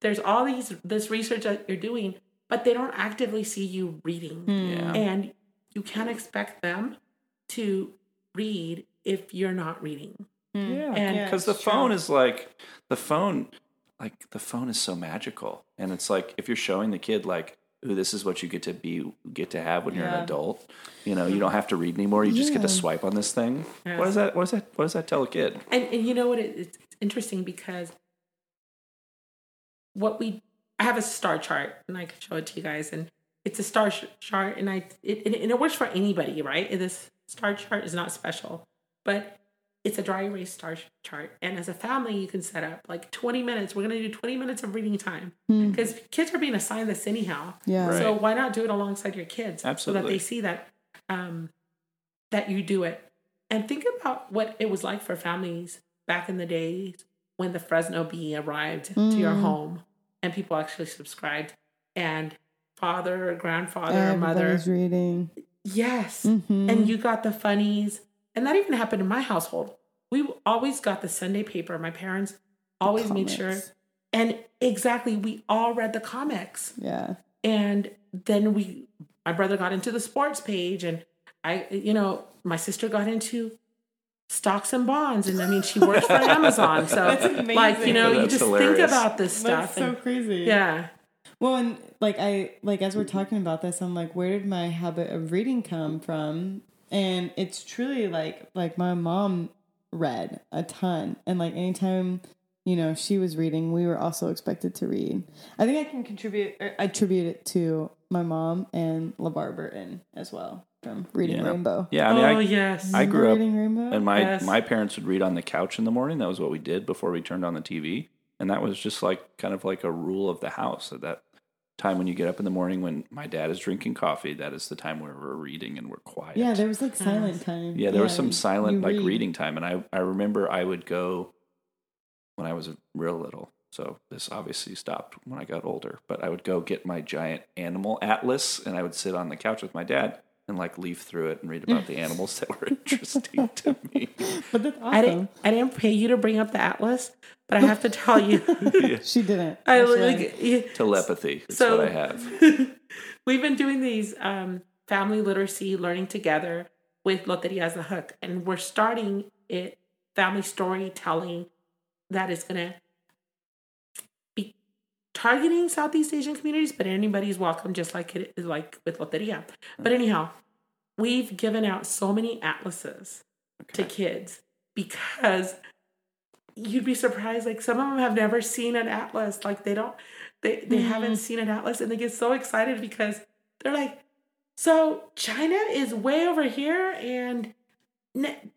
there's all these this research that you're doing, but they don't actively see you reading, Hmm. yeah, and you can't expect them to read if you're not reading. Hmm. Yeah, And- because the it's true. phone is like the phone, like the phone is so magical, and it's like if you're showing the kid like, "Ooh, this is what you get to be, get to have when you're an adult." You know, you hmm. don't have to read anymore. You just get to swipe on this thing. Yeah. What does that? What does that? What does that tell a kid? And, and you know what? It, it's interesting because what we I have a star chart and I can show it to you guys, and it's a star sh- chart, and I it, and it works for anybody, right? This star chart is not special, but it's a dry erase star chart, and as a family, you can set up like twenty minutes. We're gonna do twenty minutes of reading time Hmm. because kids are being assigned this anyhow. Yeah. Right. So why not do it alongside your kids Absolutely. so that they see that um, that you do it, and think about what it was like for families back in the days when the Fresno Bee arrived to your Mm. home and people actually subscribed and father or grandfather or mother, Everybody's reading. yes, Mhm. and you got the funnies, and that even happened in my household. We always got the Sunday paper. My parents always made sure, and exactly, we all read the comics Yeah. and then we my brother got into the sports page and i you know my sister got into stocks and bonds and i mean she works for (laughs) amazon so That's like you amazing. know you just hilarious. think about this stuff That's so and- crazy. yeah Well, and like I like as we're talking about this, I'm like, where did my habit of reading come from? And it's truly like like my mom read a ton, and like anytime you know she was reading, we were also expected to read. I think I can contribute er, or attribute it to my mom and LeVar Burton as well from Reading Yeah. Rainbow. Yeah, I mean, oh I, yes I grew up Reading Rainbow. and my Yes. my parents would read on the couch in the morning. That was what we did before we turned on the TV, and that was just like kind of like a rule of the house. At that time, when you get up in the morning, when my dad is drinking coffee, that is the time where we're reading and we're quiet. yeah, there was like silent time. Yeah, there was some silent like read. reading time, and I I remember I would go when I was real little. So this obviously stopped when I got older, but I would go get my giant animal atlas, and I would sit on the couch with my dad and like leaf through it and read about the animals that were (laughs) interesting to me. But that's I didn't. I didn't pay you to bring up the atlas but i have to tell you (laughs) She didn't. i like yeah. Telepathy is So- what I have. (laughs) We've been doing these um, family literacy learning together with Loteria as the hook, and we're starting it family storytelling that is going to be targeting Southeast Asian communities, but anybody's welcome, just like it is like with Loteria. But anyhow, we've given out so many atlases to kids because you'd be surprised like some of them have never seen an atlas. Like they don't they they mm-hmm. haven't seen an atlas and they get so excited because they're like so china is way over here and ne-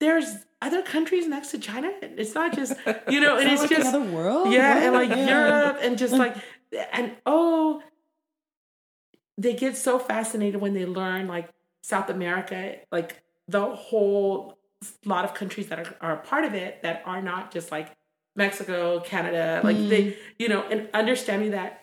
there's other countries next to china it's not just you know (laughs) and it's like just another world. yeah, and like Yeah. Europe, and just (laughs) like, and oh, they get so fascinated when they learn like South America, like the whole lot of countries that are, are a part of it that are not just like Mexico, Canada, like they, mm. you know, and understanding that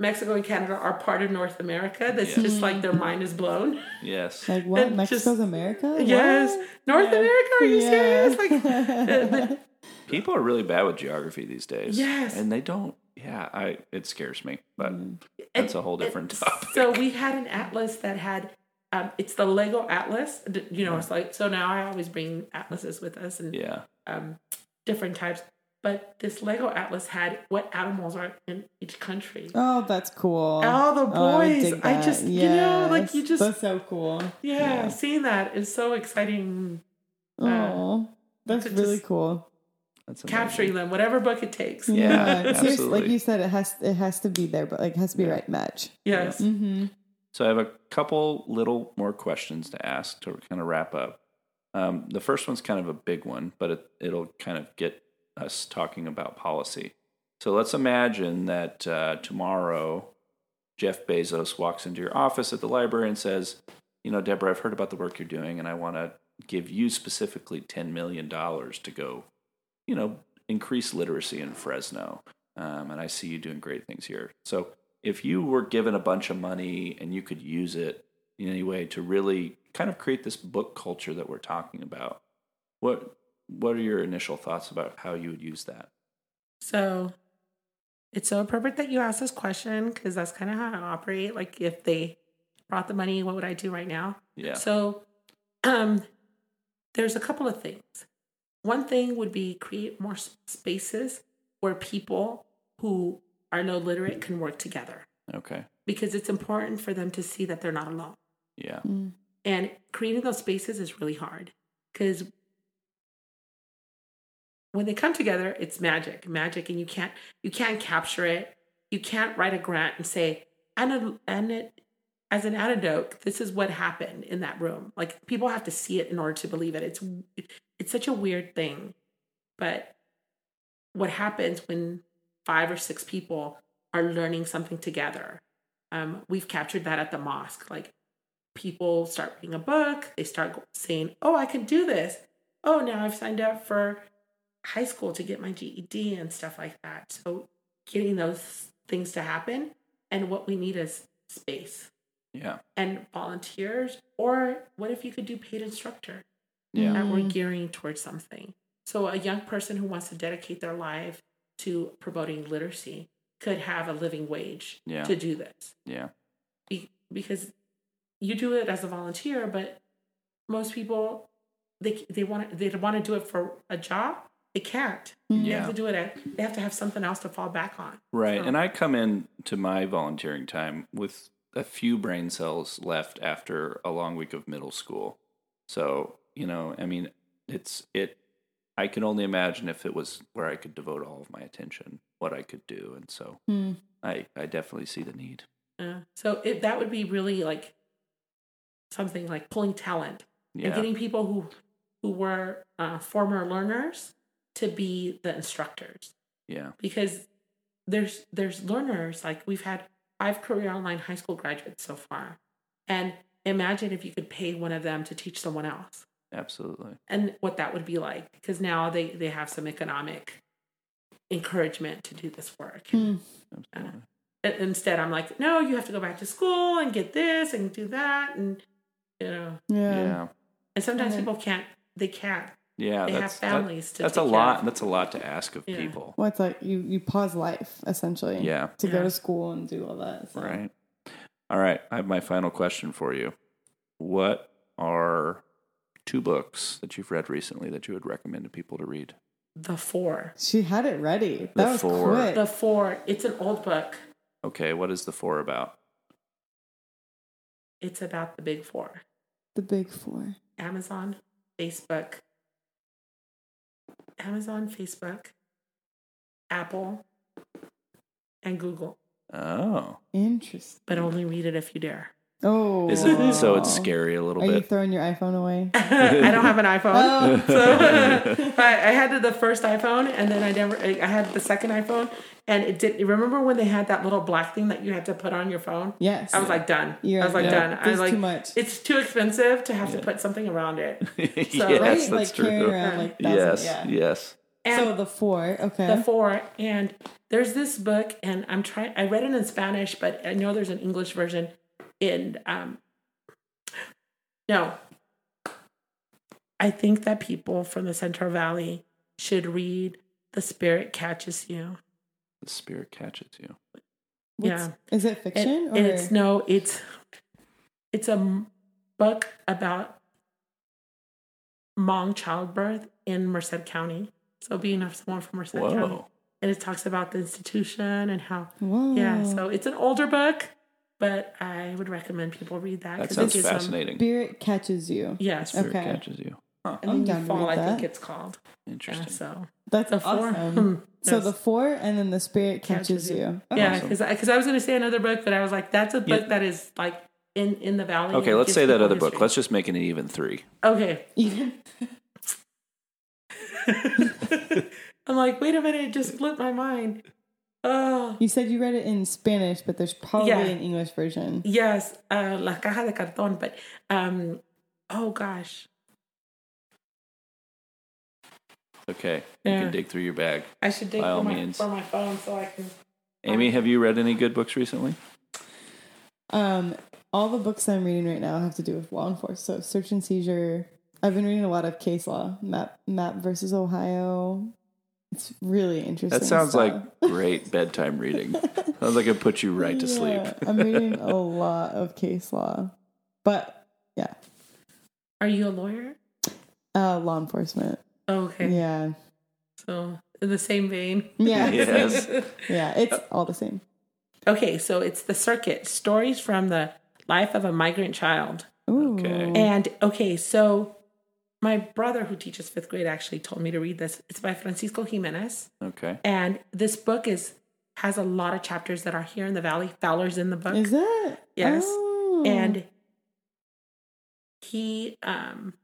Mexico and Canada are part of North America, that's Yeah. just like their mind is blown. Yes. Like what? And Mexico's just- America? Yes, North Yeah. America, are you Yeah. serious? Like, (laughs) (laughs) People are really bad with geography these days. Yes. And they don't yeah, I it scares me. But Mm. that's And- a whole different and topic. So we had an atlas that had, um, it's the Lego Atlas. You know, it's like so now I always bring atlases with us and yeah. um, different types. But this Lego Atlas had what animals are in each country. Oh, that's cool. All the Oh, I would boys, I that. just- you know, like, you just- that's so cool. Yeah, Yeah. seeing that is so exciting. Oh, that's really just cool. That's amazing. Capturing them, whatever book it takes. Yeah, (laughs) seriously, absolutely. like you said, it has it has to be there, but like it has to be Yeah. right match. Yes. Mm-hmm. So I have a couple little more questions to ask to kind of wrap up. Um, the first one's kind of a big one, but it, it'll kind of get us talking about policy. So let's imagine that uh, tomorrow Jeff Bezos walks into your office at the library and says, "You know, Deborah, I've heard about the work you're doing, and I want to give you specifically ten million dollars to go, you know, increase literacy in Fresno. Um, and I see you doing great things here. So if you were given a bunch of money and you could use it in any way to really kind of create this book culture that we're talking about, what what are your initial thoughts about how you would use that? So it's so appropriate that you ask this question because that's kind of how I operate. Like, if they brought the money, what would I do right now? Yeah. So, um, there's a couple of things. One thing would be create more spaces where people who are no literate can work together Okay. because it's important for them to see that they're not alone. Yeah. Mm. And creating those spaces is really hard because when they come together, it's magic, magic, and you can't you can't capture it. You can't write a grant and say, and and as an antidote, this is what happened in that room. Like people have to see it in order to believe it. It's it's such a weird thing, but what happens when five or six people are learning something together? Um, we've captured that at the mosque. Like people start reading a book, they start saying, "Oh, I can do this." Oh, now I've signed up for high school to get my GED and stuff like that. So getting those things to happen, and what we need is space Yeah. and volunteers. Or what if you could do paid instructor? Yeah. that we're gearing towards something. So a young person who wants to dedicate their life to promoting literacy could have a living wage Yeah. to do this Yeah. Be- because you do it as a volunteer, but most people they they want they want to do it for a job. They can't. They Yeah. have to do it. At, they have to have something else to fall back on. Right. So- And I come in to my volunteering time with a few brain cells left after a long week of middle school. So, you know, I mean, it's it I can only imagine if it was where I could devote all of my attention, what I could do. And so Mm. I I definitely see the need. Yeah. So it, that would be really like something like pulling talent and getting people who who were uh, former learners to be the instructors Yeah. because there's there's learners like we've had five career online high school graduates so far and imagine if you could pay one of them to teach someone else Absolutely. and what that would be like because now they they have some economic encouragement to do this work Mm. Absolutely. And instead i'm like no you have to go back to school and get this and do that and you know Yeah. Yeah. and sometimes And then- people can't they can't Yeah. they have that's that- families to that's a take care lot of. that's a lot to ask of Yeah. people. Well, it's like you you pause life essentially. Yeah. To go to school and do all that. So. Right. All right. I have my final question for you. What are two books that you've read recently that you would recommend to people to read? the four She had it ready. The That was four. quick. the four it's an old book Okay. What is the four about? it's about the big four the big four. amazon facebook amazon facebook apple and google Oh. Interesting. but only read it if you dare Oh. Is it oh. so it's scary a little bit. Are you bit? throwing your iPhone away? (laughs) i don't have an iphone Oh. (laughs) so I, I had the first iphone and then i never i had the second iphone and it did remember when they had that little black thing that you had to put on your phone Yes. i was like done You're i was like yeah, done i was like too much. it's too expensive to have to put something around it (laughs) yes, So- right? that's like carrying true. around like Yes. thousands, yeah. Yes. and so the four, okay. the four and there's this book and i'm trying i read it in spanish but i know there's an english version in um no i think that people from the central valley should read the spirit catches you The spirit catches you. What's- yeah. Is it fiction and or it's no it's it's a book about Hmong childbirth in Merced County. So being of someone from Merced County. And it talks about the institution and how Whoa. yeah, so it's an older book, but I would recommend people read that. That 'cause sounds it gives them- fascinating. Spirit catches you. yes. Spirit Okay. catches you. Huh. I'm then down you to fall, read I think it's called. Yeah, Interesting. so That's the four. awesome. (laughs) So the four and then the spirit catches, Catches you. you. Oh, yeah, Awesome. because because I, was going to say another book, but I was like, that's a book Yeah. that is like in in the valley. Okay, let's say that people other book. Let's just make it an even three. Okay. Even (laughs) I'm like, wait a minute, it just (laughs) flipped my mind. Oh, you said you read it in Spanish, but there's probably Yeah. an English version. yes, uh, La Caja de Cartón, but um, oh gosh, Okay. You Yeah. can dig through your bag. I should dig By all my, means. for my phone so I can. Amy, have you read any good books recently? Um, all the books I'm reading right now have to do with law enforcement. So search and seizure. I've been reading a lot of case law, Mapp Mapp versus Ohio. It's really interesting. That sounds stuff. like great bedtime reading. Sounds like it puts you right to sleep. I'm reading a lot of case law, but yeah, Are you a lawyer? Uh, law enforcement. Okay. Yeah. So in the same vein. Yeah. (laughs) Yes. Yeah. It's all the same. Okay, so it's the circuit stories from the life of a migrant child. Ooh. Okay. And okay, so my brother who teaches fifth grade actually told me to read this. It's by Francisco Jimenez. Okay. And this book is has a lot of chapters that are here in the valley. Fowler's in the book. Is it? Yes. Oh. and he um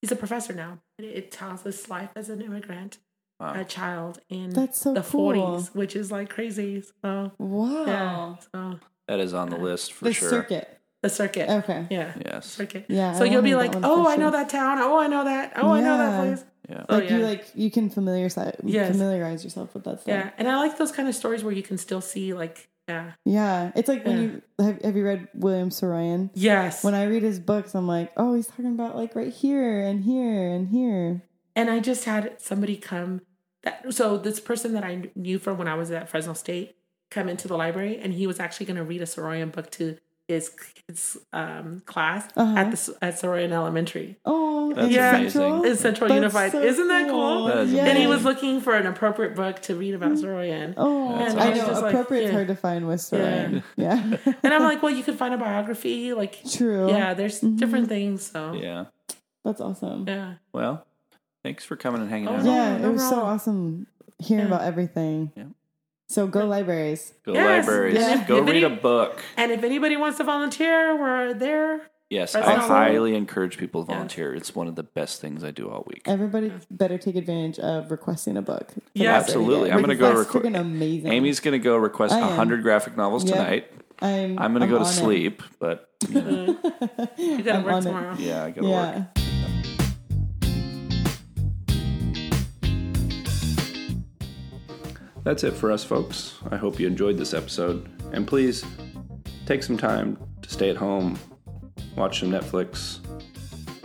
he's a professor now. It, it tells his life as an immigrant, Wow. a child in That's so the cool. 40s, which is like crazy. So wow. yeah, so That is on the list for the sure. circuit. The circuit. Okay. Yeah. Yes. Circuit. Yeah. So I you'll be like, oh, one I know that town. Oh, I know that. Oh, I know that Yeah. place. Yeah. Oh, Like you like you can familiarize Yes. familiarize yourself with that stuff. Yeah, and I like those kind of stories where you can still see like, yeah, Yeah. It's like when you have, have you read William Saroyan? yes. When I read his books, I'm like, oh, he's talking about like right here and here and here. And I just had somebody come that so this person that I knew from when I was at Fresno State come into the library and he was actually going to read a Saroyan book to his kids um, class Uh-huh. at the at Saroyan Elementary Oh, That's in Yeah. Central? in Central That's Unified. so Isn't that cool? That is and he was looking for an appropriate book to read about Saroyan. Oh, That's I awesome. know. Just like, yeah. hard to find with Saroyan. (laughs) Yeah. And I'm like, (laughs) well, you could find a biography, like True. yeah, there's Mhm. different things. So Yeah. That's awesome. yeah, Well, thanks for coming and hanging Oh, out. Yeah, it was so awesome hearing Yeah. about everything. Yeah. So go libraries. Go Yes. libraries. Yeah. Go If read a book. and if anybody wants to volunteer, we're there. Yes, I highly encourage people to Yeah. volunteer. It's one of the best things I do all week. Everybody better take advantage of requesting a book. for the Yes. library Absolutely. I'm gonna go that's requ- freaking amazing. Amy's going to go request I am. 100 graphic novels Yep. tonight. I'm, I'm going to go to on it. sleep, but you know, (laughs) You gotta I'm work on it. tomorrow. yeah, I got to Yeah. work. That's it for us, folks. I hope you enjoyed this episode. And please take some time to stay at home, watch some Netflix,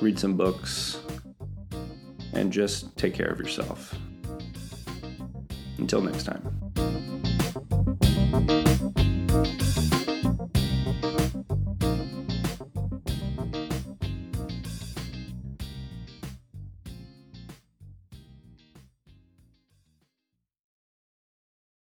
read some books, and just take care of yourself. Until next time.